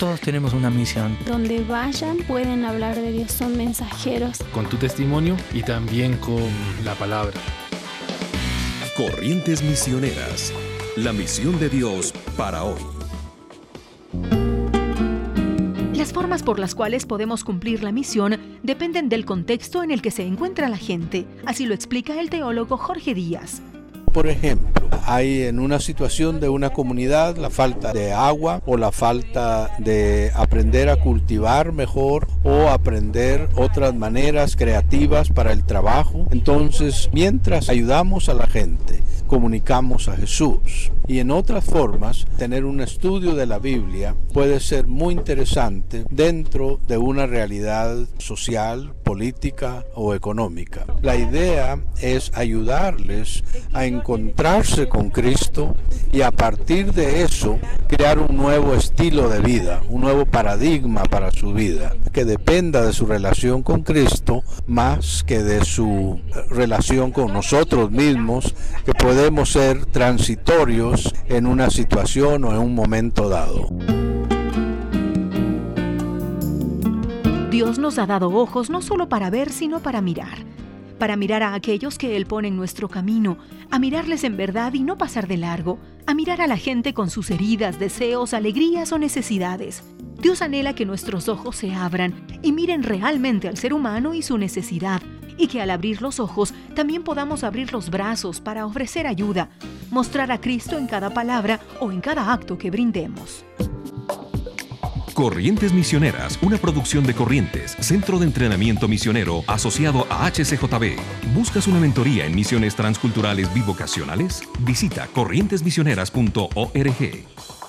Todos tenemos una misión. Donde vayan pueden hablar de Dios, son mensajeros. Con tu testimonio y también con la palabra. Corrientes Misioneras, la misión de Dios para hoy. Las formas por las cuales podemos cumplir la misión dependen del contexto en el que se encuentra la gente, así lo explica el teólogo Jorge Díaz. Por ejemplo, hay en una situación de una comunidad la falta de agua o la falta de aprender a cultivar mejor o aprender otras maneras creativas para el trabajo. Entonces, mientras ayudamos a la gente, comunicamos a Jesús. Y en otras formas, tener un estudio de la Biblia puede ser muy interesante dentro de una realidad social, política o económica. La idea es ayudarles a encontrarse con Cristo y a partir de eso crear un nuevo estilo de vida, un nuevo paradigma para su vida, que dependa de su relación con Cristo más que de su relación con nosotros mismos, que podemos ser transitorios en una situación o en un momento dado. Dios nos ha dado ojos no solo para ver, sino para mirar. Para mirar a aquellos que Él pone en nuestro camino, a mirarles en verdad y no pasar de largo, a mirar a la gente con sus heridas, deseos, alegrías o necesidades. Dios anhela que nuestros ojos se abran y miren realmente al ser humano y su necesidad, y que al abrir los ojos también podamos abrir los brazos para ofrecer ayuda, mostrar a Cristo en cada palabra o en cada acto que brindemos. Corrientes Misioneras, una producción de Corrientes, Centro de Entrenamiento Misionero asociado a HCJB. ¿Buscas una mentoría en misiones transculturales bivocacionales? Visita corrientesmisioneras.org.